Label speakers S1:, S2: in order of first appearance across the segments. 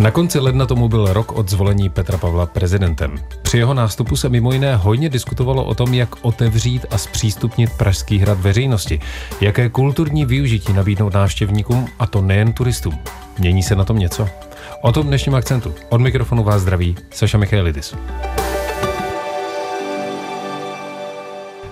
S1: Na konci ledna tomu byl rok od zvolení Petra Pavla prezidentem. Při jeho nástupu se mimo jiné hojně diskutovalo o tom, jak otevřít a zpřístupnit Pražský hrad veřejnosti, jaké kulturní využití nabídnout návštěvníkům, a to nejen turistům. Mění se na tom něco? O tom dnešním akcentu. Od mikrofonu vás zdraví Saša Michailidis.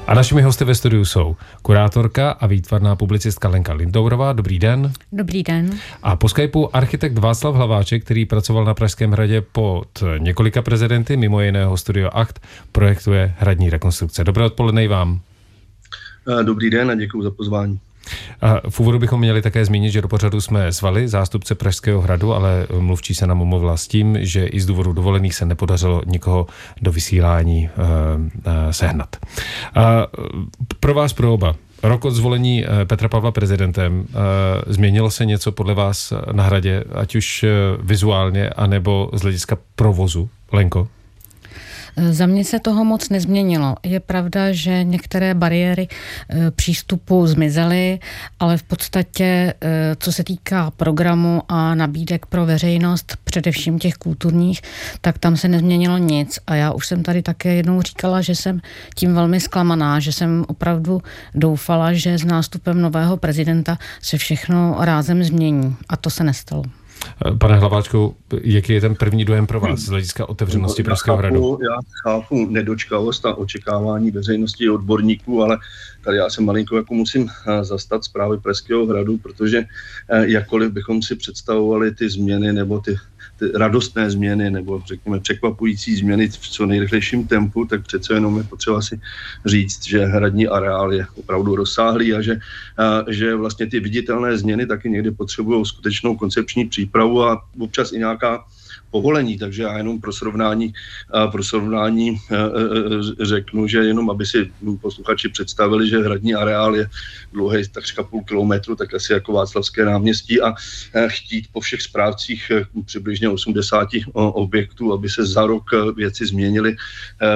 S1: A našimi hosty ve studiu jsou kurátorka a výtvarná publicistka Lenka Lindourová. Dobrý den.
S2: Dobrý den.
S1: A po Skypeu architekt Václav Hlaváček, který pracoval na Pražském hradě pod několika prezidenty, mimo jiného Studio Act, projektuje hradní rekonstrukce. Dobré odpoledne i vám.
S3: Dobrý den a děkuji za pozvání.
S1: V úvodu bychom měli také zmínit, že do pořadu jsme zvali zástupce Pražského hradu, ale mluvčí se nám omluvila s tím, že i z důvodu dovolených se nepodařilo nikoho do vysílání uh, uh, sehnat. Uh, pro vás, pro oba, rok od zvolení Petra Pavla prezidentem. Změnilo se něco podle vás na hradě, ať už vizuálně, anebo z hlediska provozu? Lenko?
S2: Za mě se toho moc nezměnilo. Je pravda, že některé bariéry e, přístupu zmizely, ale v podstatě, e, co se týká programu a nabídek pro veřejnost, především těch kulturních, tak tam se nezměnilo nic. A já už jsem tady také jednou říkala, že jsem tím velmi zklamaná, že jsem opravdu doufala, že s nástupem nového prezidenta se všechno rázem změní. A to se nestalo.
S1: Pane Hlaváčku, jaký je ten první dojem pro vás z hlediska otevřenosti no, Pražského hradu?
S3: Já chápu nedočkavost a očekávání veřejnosti odborníků, ale tady já se malinko jako musím eh, zastat zprávy Pražského hradu, protože eh, jakkoliv bychom si představovali ty změny nebo ty radostné změny nebo řekněme překvapující změny v co nejrychlejším tempu, tak přece jenom je potřeba si říct, že hradní areál je opravdu rozsáhlý a že, a, že vlastně ty viditelné změny taky někdy potřebují skutečnou koncepční přípravu a občas i nějaká povolení, takže já jenom pro srovnání, pro srovnání e, e, e, řeknu, že jenom aby si posluchači představili, že hradní areál je dlouhý takřka půl kilometru, tak asi jako Václavské náměstí a chtít po všech správcích přibližně 80 objektů, aby se za rok věci změnily,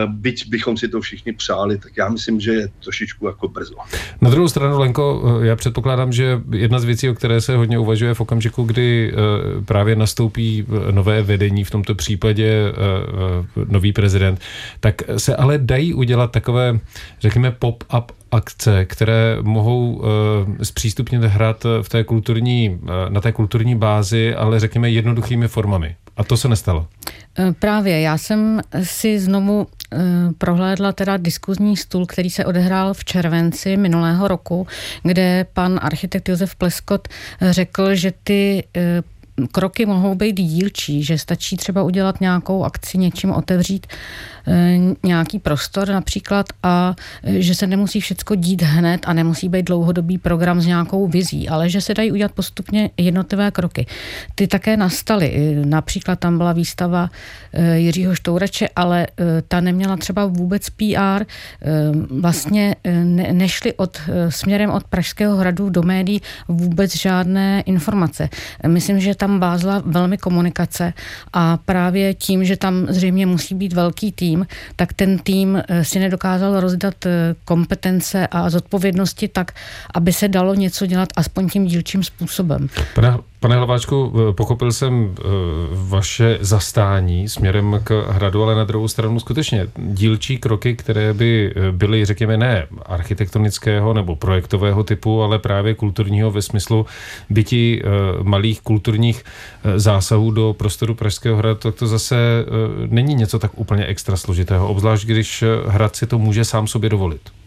S3: byť bychom si to všichni přáli, tak já myslím, že je trošičku jako brzo.
S1: Na druhou stranu, Lenko, já předpokládám, že jedna z věcí, o které se hodně uvažuje v okamžiku, kdy právě nastoupí nové vedení, vedení, v tomto případě eh, eh, nový prezident, tak se ale dají udělat takové, řekněme, pop-up akce, které mohou uh, zpřístupnit hrad v té kulturní, na té kulturní bázi, ale řekněme jednoduchými formami. A to se nestalo.
S2: Právě, já jsem si znovu prohlédla teda diskuzní stůl, který se odehrál v červenci minulého roku, kde pan architekt Josef Pleskot řekl, že ty kroky mohou být dílčí, že stačí třeba udělat nějakou akci, něčím otevřít Eh, nějaký prostor například a eh, že se nemusí všechno dít hned a nemusí být dlouhodobý program s nějakou vizí, ale že se dají udělat postupně jednotlivé kroky. Ty také nastaly. Například tam byla výstava eh, Jiřího Štourače, ale ta neměla třeba vůbec PR. Vlastně nešly od, směrem od Pražského hradu do médií vůbec žádné informace. Myslím, že tam bázla velmi komunikace a právě tím, že tam zřejmě musí být velký tým, tým, tak ten tým eh, si nedokázal rozdat eh, kompetence a zodpovědnosti tak, aby se dalo něco dělat aspoň tím dílčím způsobem.
S1: Pane, pane Hlaváčku, eh, pochopil jsem vaše zastání směrem k hradu, ale na druhou stranu skutečně dílčí kroky, které by byly, řekněme, ne architektonického nebo projektového typu, ale právě kulturního ve smyslu byti malých kulturních zásahů do prostoru Pražského hradu, tak to zase není něco tak úplně extra složitého, obzvlášť když hrad si to může sám sobě dovolit.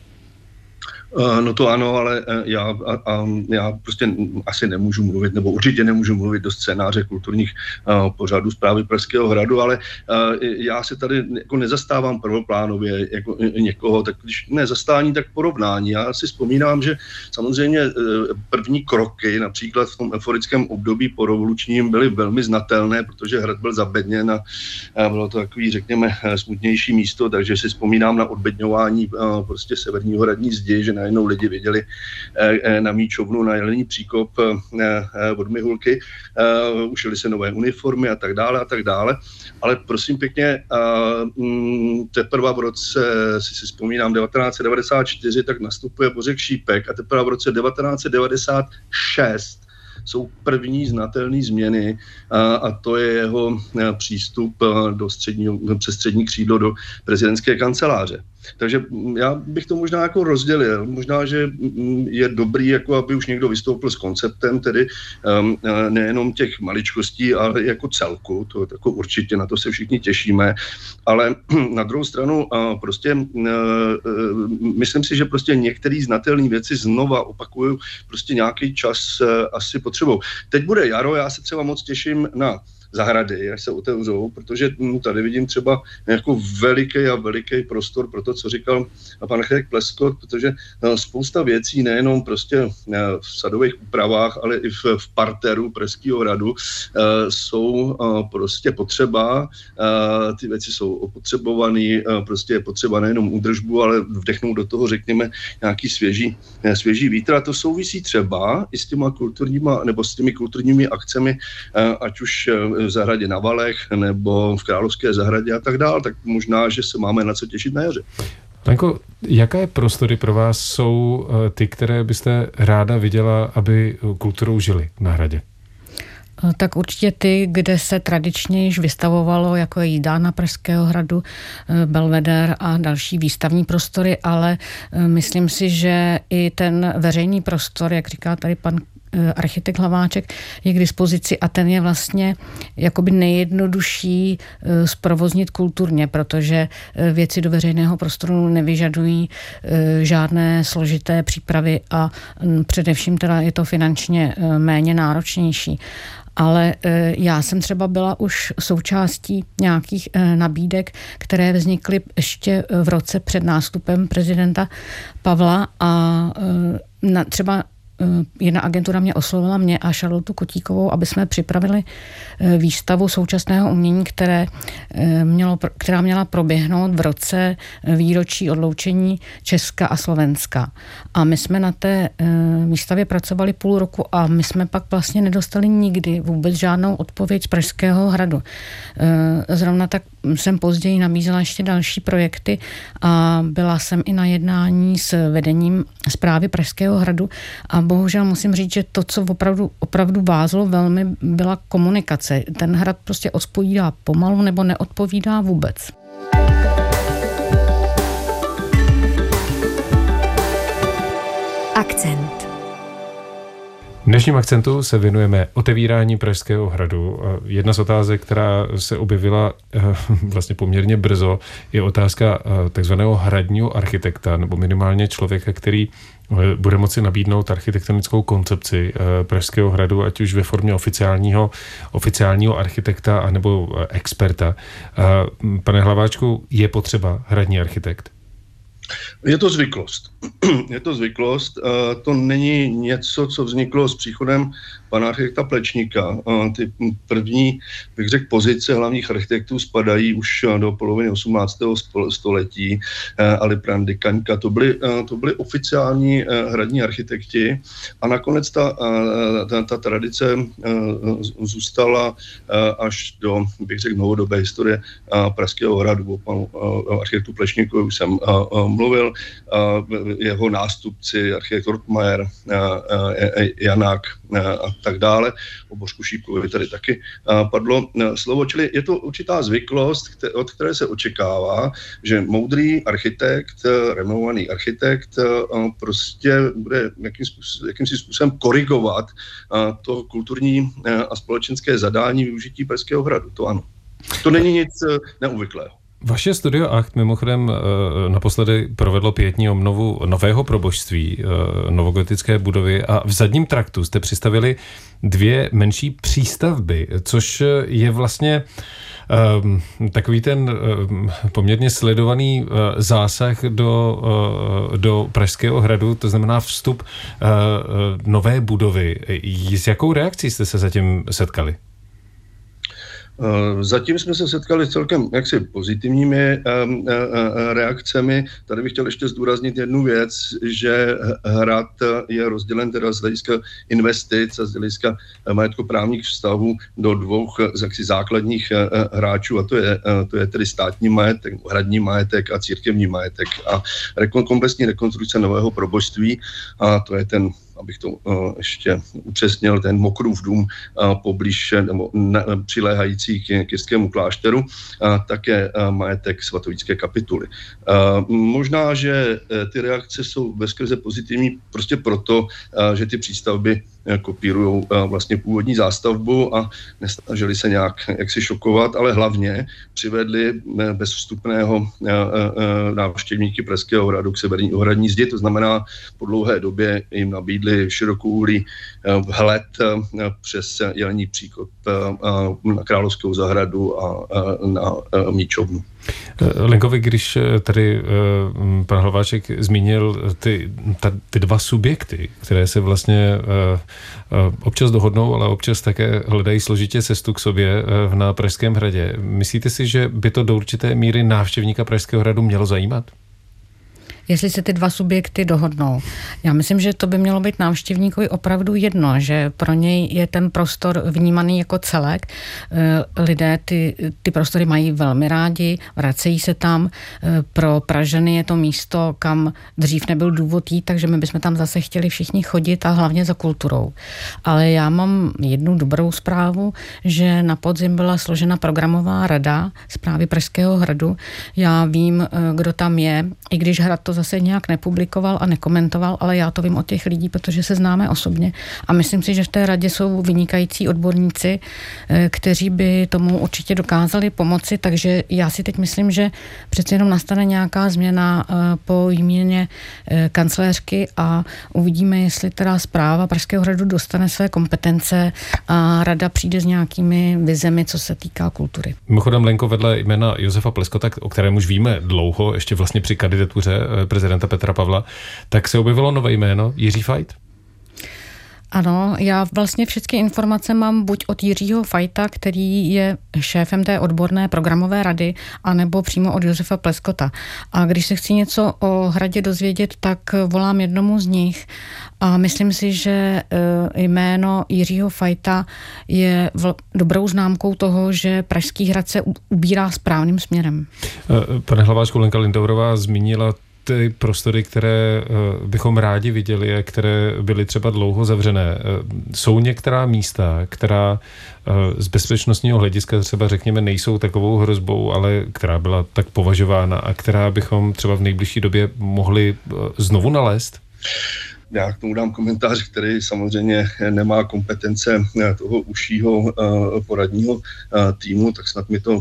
S3: Eh, no to ano, ale eh, já, a, a, já prostě asi nemůžu mluvit, nebo určitě nemůžu mluvit do scénáře kulturních uh, pořadů zprávy Pražského hradu, ale uh, já se tady jako nezastávám prvoplánově jako někoho, tak když ne zastání, tak porovnání. Já si vzpomínám, že samozřejmě první kroky, například v tom euforickém období po revolučním, byly velmi znatelné, protože hrad byl zabedněn a uh, bylo to takový, řekněme, smutnější místo, takže si vzpomínám na odbedňování prostě severního hradní zdi, že na najednou lidi viděli eh, eh, na míčovnu, na jelení příkop eh, od Mihulky, ušili se nové uniformy a tak dále a tak dále. Ale prosím pěkně, mm, teprve v roce, si si vzpomínám, 1994, tak nastupuje Bořek Šípek a teprve v roce 1996 jsou první znatelné změny a, a to je jeho přístup do středního, přes střední křídlo do prezidentské kanceláře. Takže já bych to možná jako rozdělil. Možná, že je dobrý, jako aby už někdo vystoupil s konceptem, tedy um, nejenom těch maličkostí, ale jako celku. To jako určitě na to se všichni těšíme. Ale na druhou stranu uh, prostě uh, myslím si, že prostě některé znatelné věci znova opakuju, prostě nějaký čas uh, asi potřebou. Teď bude jaro, já se třeba moc těším na zahrady, až se otevřou, protože hm, tady vidím třeba jako veliký a veliký prostor pro to, co říkal pan Chek Pleskot, protože no, spousta věcí, nejenom prostě eh, v sadových úpravách, ale i v, v parteru Pražského hradu eh, jsou prostě potřeba, ty věci jsou opotřebované, prostě je potřeba nejenom údržbu, ale vdechnout do toho, řekněme, nějaký svěží, svěží vítr. A to souvisí třeba i s těma kulturníma, nebo s těmi kulturními akcemi, ať už v zahradě na Valech nebo v Královské zahradě a tak dále, tak možná, že se máme na co těšit na jaře.
S1: Tanko, jaké prostory pro vás jsou eh, ty, které byste ráda viděla, aby kulturou žili na hradě?
S2: Eh, tak určitě ty, kde se tradičně již vystavovalo, jako je jídána Pražského hradu, eh, Belveder a další výstavní prostory, ale myslím si, že i ten veřejný prostor, jak říká tady pan Eh, architekt Hlaváček je k dispozici a ten je vlastně jakoby nejjednodušší eh, zprovoznit kulturně, protože eh, věci do veřejného prostoru nevyžadují žádné složité přípravy a mm, především teda je to finančně méně náročnější. Ale já jsem třeba byla už součástí nějakých nabídek, které vznikly ještě v roce před nástupem prezidenta Pavla a třeba Eh, jedna agentura mě oslovila mě a Charlotu Kotíkovou, aby jsme připravili eh, výstavu současného umění, které eh, mělo, která měla proběhnout v roce výročí odloučení Česka a Slovenska. A my jsme na té výstavě pracovali půl roku a my jsme pak vlastně nedostali nikdy vůbec žádnou odpověď z Pražského hradu. Zrovna tak jsem později nabízela ještě další projekty a byla jsem i na jednání s vedením zprávy Pražského hradu a bohužel musím říct, že to, co opravdu, opravdu vázlo velmi, byla komunikace. Ten hrad prostě odpovídá pomalu nebo neodpovídá vůbec.
S1: Dnešním akcentu se věnujeme otevírání Pražského hradu. Jedna z otázek, která se objevila eh, vlastně poměrně brzo, je otázka eh, takzvaného hradního architekta, nebo minimálně člověka, který eh, bude moci nabídnout architektonickou koncepci Pražského hradu, ať už ve formě oficiálního, oficiálního architekta anebo experta. Pane Hlaváčku, je potřeba hradní architekt?
S3: Je to zvyklost. Je to zvyklost. To není něco, co vzniklo s příchodem pana architekta Plečníka. Ty první, bych řekl, pozice hlavních architektů spadají už do poloviny 18. století. Ali Prandy, Kaňka, to byly, to byly oficiální hradní architekti a nakonec ta, ta, ta tradice zůstala až do, bych řekl, novodobé historie Pražského hradu. O panu architektu Plečníkovi už jsem mluvil. Jeho nástupci, architekt Rotmajer, Janák a tak dále. O Božku Šípkovi tady taky padlo slovo, čili je to určitá zvyklost, od které se očekává, že moudrý architekt, renovovaný architekt prostě bude jakým způsobem, jakýmsi způsobem korigovat to kulturní a společenské zadání využití Pražského hradu. To ano. To není nic neuvyklého.
S1: Vaše studio Acht mimochodem eh, naposledy provedlo pětní obnovu nového probožství, eh, novogotické budovy a v zadním traktu jste přistavili dvě menší přístavby, což je vlastně um, takový ten um, poměrně sledovaný uh, zásah do, uh, do Pražského hradu, to znamená vstup uh, nové budovy. S jakou reakcí jste se zatím setkali?
S3: Eh, zatím jsme se setkali celkem jaksi pozitivními eh, eh, reakcemi. Tady bych chtěl ještě zdůraznit jednu věc, že hrad je rozdělen teda z hlediska investic a z hlediska majetkoprávních vztahů do dvou jaksi základních hráčů a to je, to je tedy státní majetek, hradní majetek a církevní majetek a rekon, komplexní rekonstrukce nového probožství a to je ten abych to ještě upřesnil, ten Mokrův dům poblíž nebo přiléhající k Kirskému klášteru, také majetek svatovické kapituly. Možná, že ty reakce jsou veskrze pozitivní prostě proto, že ty přístavby kopírují vlastně původní zástavbu a nesnažili se nějak jak si šokovat, ale hlavně přivedli bez vstupného návštěvníky Pražského hradu k severní ohradní zdi, to znamená po dlouhé době jim nabídli širokoulý vhled přes jelení příkop na Královskou zahradu a na Míčovnu.
S1: Lenkovi, když tady pan Hlaváček zmínil ty, ta, ty dva subjekty, které se vlastně občas dohodnou, ale občas také hledají složitě cestu k sobě na Pražském hradě. Myslíte si, že by to do určité míry návštěvníka Pražského hradu mělo zajímat?
S2: Jestli se ty dva subjekty dohodnou. Já myslím, že to by mělo být návštěvníkovi opravdu jedno, že pro něj je ten prostor vnímaný jako celek. Eh, lidé ty, ty prostory mají velmi rádi, vracejí se tam. Eh, pro Praženy je to místo, kam dřív nebyl důvod jít, takže my bychom tam zase chtěli všichni chodit a hlavně za kulturou. Ale já mám jednu dobrou zprávu, že na podzim byla složena programová rada zprávy Pražského hradu. Já vím, eh, kdo tam je, i když hrad to zase nějak nepublikoval a nekomentoval, ale já to vím od těch lidí, protože se známe osobně. A myslím si, že v té radě jsou vynikající odborníci, eh, kteří by tomu určitě dokázali pomoci, takže já si teď myslím, že přeci jenom nastane nějaká změna eh, po jméně eh, kancléřky a uvidíme, jestli teda zpráva Pražského hradu dostane své kompetence a rada přijde s nějakými vizemi, co se týká kultury.
S1: Mimochodem, Lenko, vedle jména Josefa Pleskota, o kterém už víme dlouho, ještě vlastně při kandidatuře prezidenta Petra Pavla, tak se objevilo nové jméno Jiří Fajt.
S2: Ano, já vlastně všechny informace mám buď od Jiřího Fajta, který je šéfem té odborné programové rady, anebo přímo od Josefa Pleskota. A když se chci něco o hradě dozvědět, tak volám jednomu z nich a myslím si, že eh, jméno Jiřího Fajta je dobrou známkou toho, že Pražský hrad se ubírá správným směrem.
S1: Eh, pane Hlaváčku, Lenka Lindaurová zmínila ty prostory, které eh, bychom rádi viděli a které byly třeba dlouho zavřené. Eh, jsou některá místa, která eh, z bezpečnostního hlediska třeba řekněme nejsou takovou hrozbou, ale která byla tak považována a která bychom třeba v nejbližší době mohli znovu nalézt?
S3: Já k tomu dám komentář, který samozřejmě nemá kompetence toho užšího poradního týmu, tak snad mi to,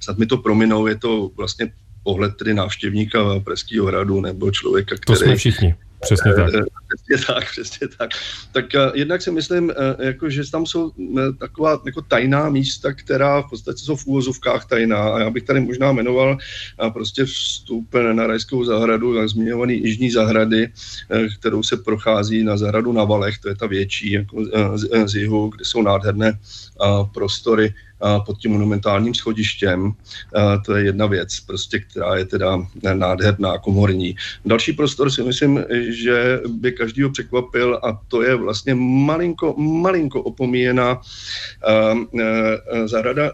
S3: snad mi to prominou. Je to vlastně pohled tedy návštěvníka Pražského hradu nebo člověka, který...
S1: To jsme všichni. Přesně tak.
S3: Přesně tak, přesně tak. Tak uh, jednak si myslím, uh, jako, že tam jsou taková jako tajná místa, která v podstatě jsou v úvozovkách tajná. A já bych tady možná jmenoval prostě vstup na Rajskou zahradu, tak zmiňovaný Jižní zahrady, kterou se prochází na zahradu na Valech, to je ta větší jako, z, z jihu, kde jsou nádherné prostory pod tím monumentálním schodištěm. To je jedna věc, prostě, která je teda nádherná, komorní. Další prostor si myslím, že by každýho překvapil a to je vlastně malinko, malinko opomíjená zahrada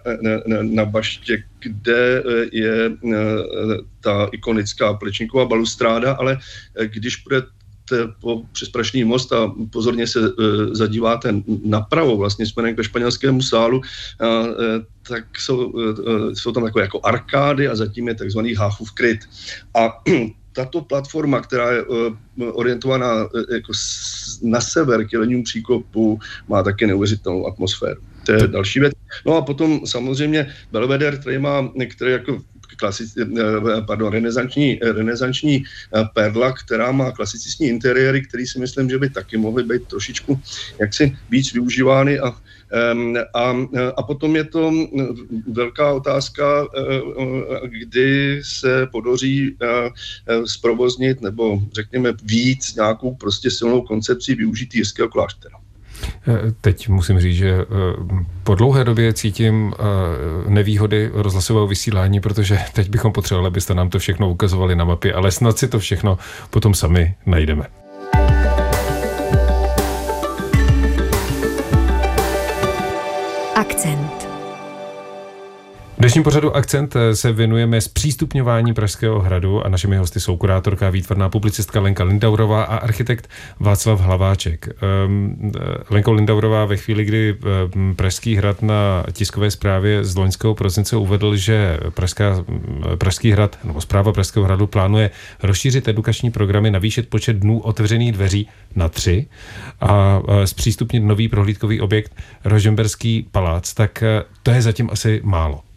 S3: na baště, kde je ta ikonická plečníková balustráda, ale když bude po, přes Prašný most a pozorně se e, zadíváte napravo, vlastně směrem ke španělskému sálu, a, e, tak jsou, e, jsou tam takové jako arkády a zatím je takzvaný Háchův kryt. A tato platforma, která je orientovaná jako na sever k Jelenium příkopu, má také neuvěřitelnou atmosféru. To je další věc. No a potom samozřejmě Belvedere, který má, který jako klasic, eh, pardon, renesanční, renesanční eh, perla, která má klasicistní interiéry, který si myslím, že by taky mohly být trošičku jaksi víc využívány a a, a potom je to velká otázka, eh, kdy se podaří zprovoznit nebo řekněme víc nějakou prostě silnou koncepci využít jirského kláštera.
S1: Eh, teď musím říct, že eh, po dlouhé době cítím eh, nevýhody rozhlasového vysílání, protože teď bychom potřebovali, abyste nám to všechno ukazovali na mapě, ale snad si to všechno potom sami najdeme. V dnešním pořadu Akcent se věnujeme zpřístupňování Pražského hradu a našimi hosty jsou kurátorka, výtvarná publicistka Lenka Lindaurová a architekt Václav Hlaváček. Um, Lenko Lindaurová ve chvíli, kdy um, Pražský hrad na tiskové zprávě z loňského prosince uvedl, že Pražská, Pražský hrad nebo zpráva Pražského hradu plánuje rozšířit edukační programy, navýšit počet dnů otevřených dveří na tři a zpřístupnit nový prohlídkový objekt Rožemberský palác, tak eh, to je zatím asi málo.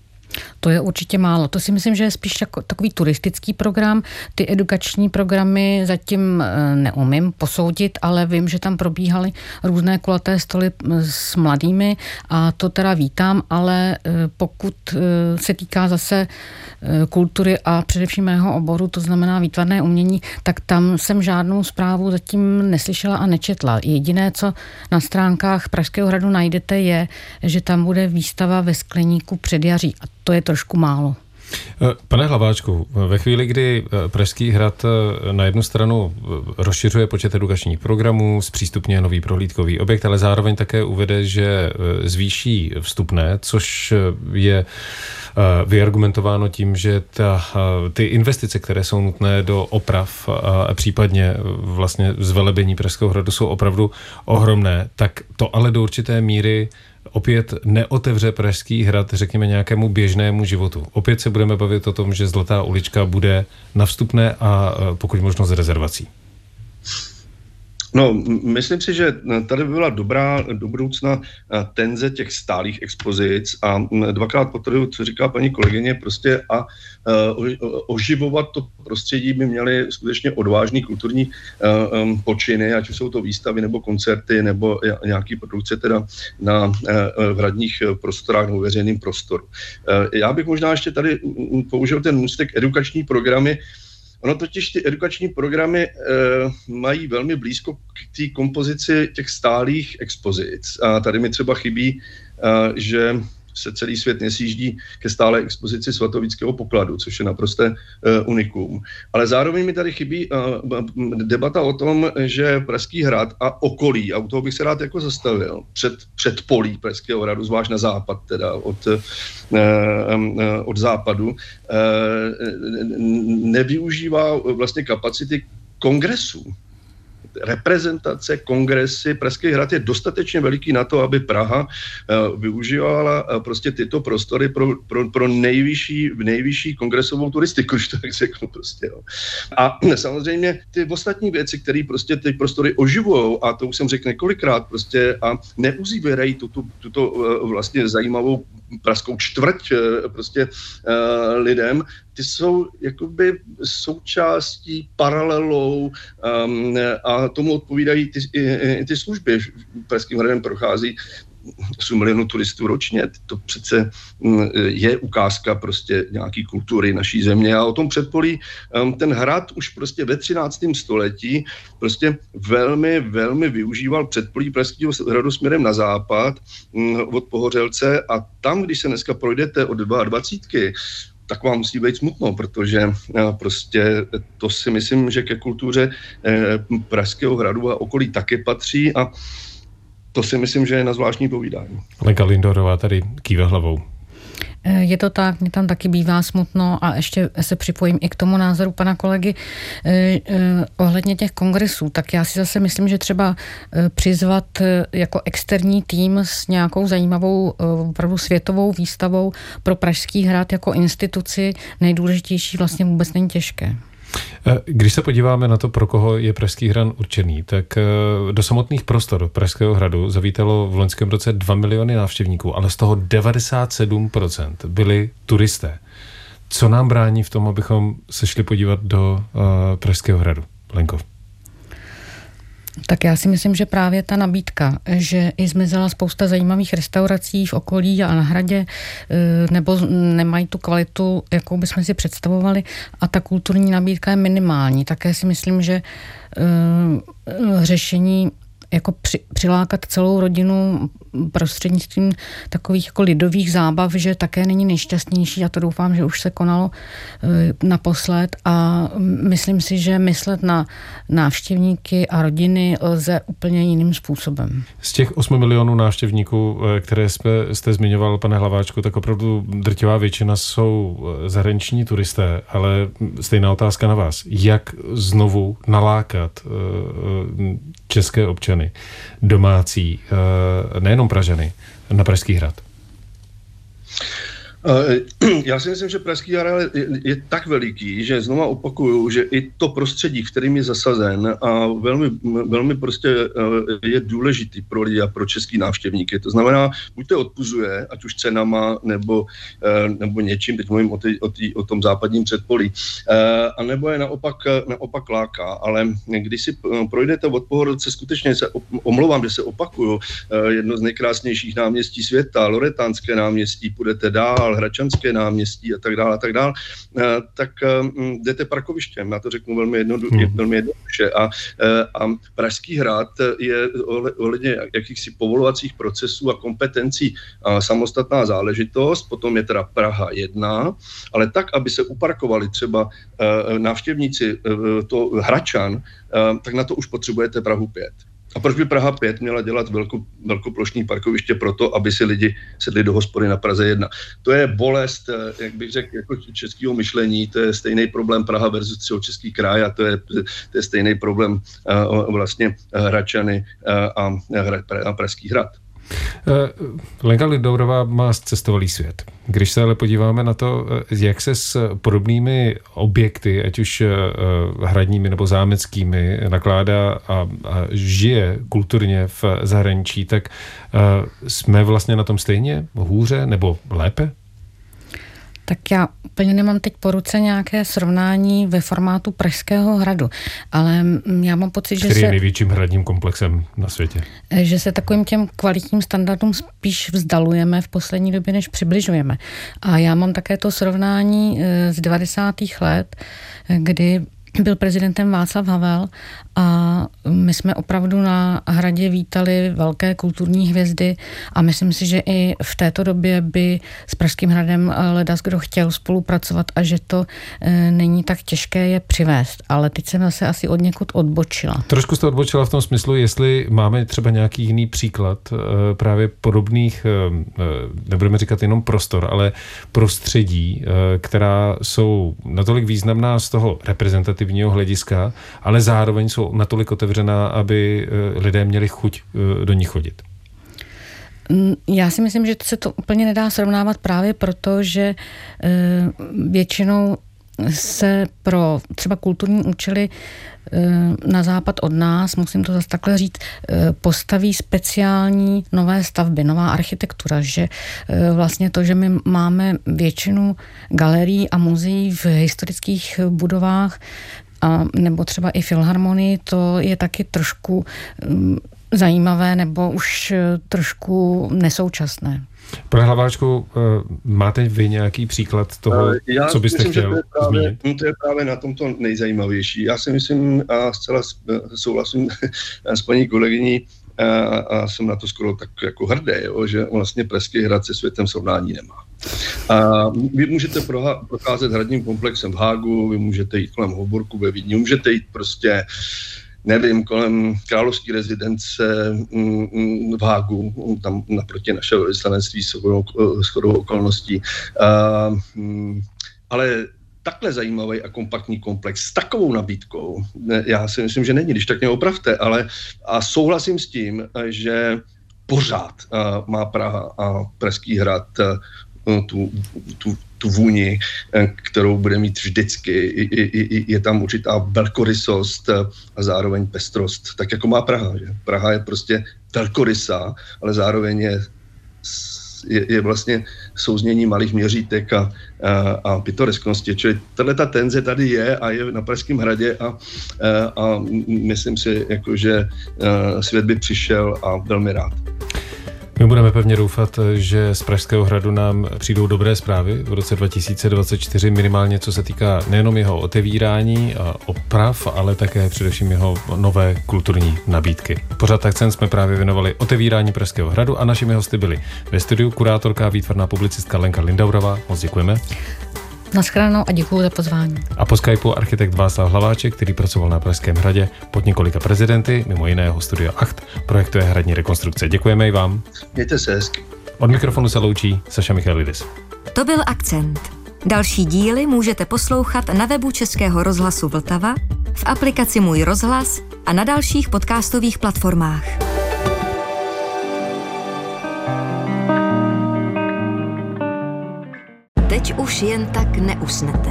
S2: To je určitě málo. To si myslím, že je spíš jako takový turistický program. Ty edukační programy zatím eh, neumím posoudit, ale vím, že tam probíhaly různé kulaté stoly s mladými a to teda vítám, ale eh, pokud eh, se týká zase kultury a především mého oboru, to znamená výtvarné umění, tak tam jsem žádnou zprávu zatím neslyšela a nečetla. Jediné, co na stránkách Pražského hradu najdete, je, že tam bude výstava ve skleníku předjaří. A to je trošku málo.
S1: Eh, pane Hlaváčku, ve chvíli, kdy eh, Pražský hrad eh, na jednu stranu rozšiřuje počet edukačních programů, zpřístupňuje nový prohlídkový objekt, ale zároveň také uvede, že zvýší vstupné, což je vyargumentováno tím, že ta, ty investice, které jsou nutné do oprav a případně vlastně zvelebení Pražského hradu jsou opravdu ohromné, tak to ale do určité míry opět neotevře Pražský hrad, řekněme, nějakému běžnému životu. Opět se budeme bavit o tom, že Zlatá ulička bude na vstupné a e, pokud možno z rezervací.
S3: No, myslím si, že tady by byla dobrá do budoucna eh, tenze těch stálých expozic a dvakrát potrhuju, co říká paní kolegyně, prostě a eh, oživovat to prostředí by měly skutečně odvážný kulturní eh, počiny, ať už jsou to výstavy nebo koncerty nebo nějaký produkce teda na v radních prostorách nebo veřejným prostoru. Já bych možná ještě tady použil ten můstek edukační programy, Ono totiž ty edukační programy e, mají velmi blízko k té kompozici těch stálých expozic. A tady mi třeba chybí, e, že se celý svět nesjíždí ke stále expozici svatovického pokladu, což je naprosté uh, unikum. Ale zároveň mi tady chybí uh, debata o tom, že Pražský hrad a okolí, a u toho bych se rád jako zastavil, před, před polí Pražského hradu, zvlášť na západ teda, od, od západu, nevyužívá vlastně kapacity kongresů reprezentace, kongresy, Pražský hrad je dostatečně veliký na to, aby Praha eh, využívala eh, prostě tyto prostory pro, pro, pro nejvyšší, nejvyšší kongresovou turistiku, když to tak řeknu prostě. Jo. A samozřejmě ty ostatní věci, které prostě ty prostory oživují, a to už jsem řekl několikrát, prostě a neuzívěrají tuto, tuto eh, vlastně zajímavou pražskou čtvrť prostě lidem, ty jsou jakoby součástí, paralelou um, a tomu odpovídají ty, ty služby. Pražským hradem prochází 8 milionů turistů ročně. To přece mm, je ukázka prostě nějaký kultury naší země a o tom předpolí um, ten hrad už prostě ve 13. století prostě velmi, velmi využíval předpolí Pražského hradu směrem na západ mm, od Pohořelce a tam, když se dneska projdete od 22 tak vám musí být smutno, protože eh, prostě to si myslím, že ke kultuře eh, Pražského hradu a okolí taky patří a to si myslím, že je na zvláštní povídání.
S1: Lenka Lindorová tady kýve hlavou.
S2: Eh, je to tak, mě tam taky bývá smutno a ještě se připojím i k tomu názoru pana kolegy eh, eh, ohledně těch kongresů. Tak já si zase myslím, že třeba přizvat jako externí tým s nějakou zajímavou opravdu světovou výstavou pro Pražský hrad jako instituci nejdůležitější vlastně vůbec není těžké.
S1: Eh, když se podíváme na to, pro koho je Pražský hran určený, tak eh, do samotných prostor Pražského hradu zavítalo v loňském roce 2 miliony návštěvníků, ale z toho 97% byli turisté. Co nám brání v tom, abychom se šli podívat do uh, Pražského hradu? Lenkov.
S2: Tak já si myslím, že právě ta nabídka, že i zmizela spousta zajímavých restaurací v okolí a na hradě, eh, nebo nemají tu kvalitu, jakou bychom si představovali, a ta kulturní nabídka je minimální. Také si myslím, že eh, řešení jako při, přilákat celou rodinu prostřednictvím takových jako lidových zábav, že také není nejšťastnější a to doufám, že už se konalo e, naposled a myslím si, že myslet na návštěvníky a rodiny lze úplně jiným způsobem.
S1: Z těch 8 milionů návštěvníků, e, které jsme, jste zmiňoval, pane Hlaváčku, tak opravdu drtivá většina jsou e, zahraniční turisté, ale stejná otázka na vás. Jak znovu nalákat české občany, domácí, nejenom Pražany, na Pražský hrad?
S3: Eh, já si myslím, že Pražský areál je, je tak veliký, že znova opakuju, že i to prostředí, kterým je zasazen a velmi, velmi prostě eh, je důležitý pro lidi a pro český návštěvníky. To znamená, buď to odpuzuje, ať už cenama nebo, eh, nebo něčím, teď mluvím o, ty, o, ty, o tom západním předpolí, a nebo je naopak, naopak láká. Ale když si projdete od Pohorodce, skutečně se omlouvám, že se opakuju, jedno z nejkrásnějších náměstí světa, Loretánské náměstí, půjdete dál, dál, Hračanské náměstí a tak dále, a tak dále, eh, tak eh, jdete parkovištěm, já to řeknu velmi, jednodu, hmm. velmi jednoduše. A, eh, a Pražský hrad je ohledně jakýchsi povolovacích procesů a kompetencí a samostatná záležitost, potom je teda Praha 1, ale tak, aby se uparkovali třeba návštěvníci to Hračan, tak na to už potřebujete Prahu 5. A proč by Praha 5 měla dělat velko, velkoplošní parkoviště proto, aby si lidi sedli do hospody na Praze 1? To je bolest, eh, jak bych řekl, jako českého myšlení, to je stejný problém Praha versus Český kraj a to je, to je stejný problém uh, vlastně Hračany uh, a, a Pražský hrad.
S1: Eh, Lenka Lidourová má cestovalý svět. Když se ale podíváme na to, eh, jak se s podobnými objekty, ať už eh, hradními nebo zámeckými, nakládá a, a žije kulturně v zahraničí, tak jsme vlastně na tom stejně, hůře nebo lépe?
S2: Tak já úplně nemám teď po ruce nějaké srovnání ve formátu Pražského hradu, ale já mám pocit,
S1: Který
S2: že
S1: se... je největším hradním komplexem na světě.
S2: Že se takovým těm kvalitním standardům spíš vzdalujeme v poslední době, než přibližujeme. A já mám také to srovnání eh, z 90. let, eh, kdy byl prezidentem Václav Havel a my jsme opravdu na hradě vítali velké kulturní hvězdy a myslím si, že i v této době by s Pražským hradem ledas kdo chtěl spolupracovat a že to e, není tak těžké je přivést. Ale teď jsem se asi od někud odbočila.
S1: Trošku jste odbočila v tom smyslu, jestli máme třeba nějaký jiný příklad e, právě podobných, nebudeme říkat jenom prostor, ale prostředí, která jsou natolik významná z toho reprezentativního hlediska, ale zároveň jsou jsou natolik otevřená, aby eh, lidé měli chuť eh, do ní chodit?
S2: Mm, já si myslím, že se to úplně nedá srovnávat právě proto, že eh, většinou se pro třeba kulturní účely na západ od nás, musím to zase takhle říct, postaví speciální nové stavby, nová architektura, že vlastně to, že my máme většinu galerií a muzeí v historických budovách, a nebo třeba i filharmonii, to je taky trošku um, zajímavé nebo už eh, trošku nesoučasné.
S1: Pane Hlaváčku, eh, máte vy nějaký příklad toho, Já co byste myslím, chtěl že to je,
S3: právě, zmínit? to je právě na tomto nejzajímavější. Já si myslím a zcela souhlasím s paní kolegyní, a, a jsem na to skoro tak jako hrdý, jo, že vlastně Pražský hrad se světem srovnání nemá. A vy můžete procházet hradním komplexem v Hágu, vy můžete jít kolem Hoborku ve Vídni, můžete jít prostě nevím, kolem královské rezidence mm, mm, v Hágu, tam naproti našeho vyslanectví s chodou okolností. Mm, ale takhle zajímavý a kompaktní komplex s takovou nabídkou, já si myslím, že není, když tak mě opravte, ale a souhlasím s tím, že pořád uh, má Praha a Pražský hrad uh, tu, tu, tu vůni, kterou bude mít vždycky. Je, tam určitá velkorysost a zároveň pestrost, tak jako má Praha. Že? Praha je prostě velkorysá, ale zároveň je je, je vlastně souznění malých měřítek a, a, a pitoresknosti. Čili tahle ta tenze tady je a je na Pražském hradě a, a, a myslím si, jako, že svět by přišel a velmi rád.
S1: My budeme pevně doufat, že z Pražského hradu nám přijdou dobré zprávy v roce 2024, minimálně co se týká nejenom jeho otevírání a oprav, ale také především jeho nové kulturní nabídky. Pořád akcent jsme právě věnovali otevírání Pražského hradu a našimi hosty byli ve studiu kurátorka a výtvarná publicistka Lenka Lindaurová. Moc děkujeme.
S2: Naschledanou a děkuji za pozvání.
S1: A po Skypeu architekt Václav Hlaváček, který pracoval na Pražském hradě pod několika prezidenty, mimo jiného Studio Acht, projektuje hradní rekonstrukce. Děkujeme i vám.
S3: Mějte se hezky.
S1: Od mikrofonu se loučí Saša Michalidis.
S4: To byl Akcent. Další díly můžete poslouchat na webu Českého rozhlasu Vltava, v aplikaci Můj rozhlas a na dalších podcastových platformách. Teď už jen tak neusnete.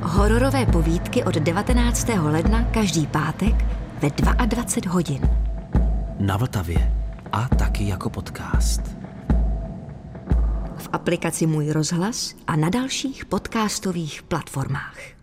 S4: Hororové povídky od 19. ledna každý pátek ve 22 hodin.
S5: Na Vltavě a taky jako podcast.
S4: V aplikaci Můj rozhlas a na dalších podcastových platformách.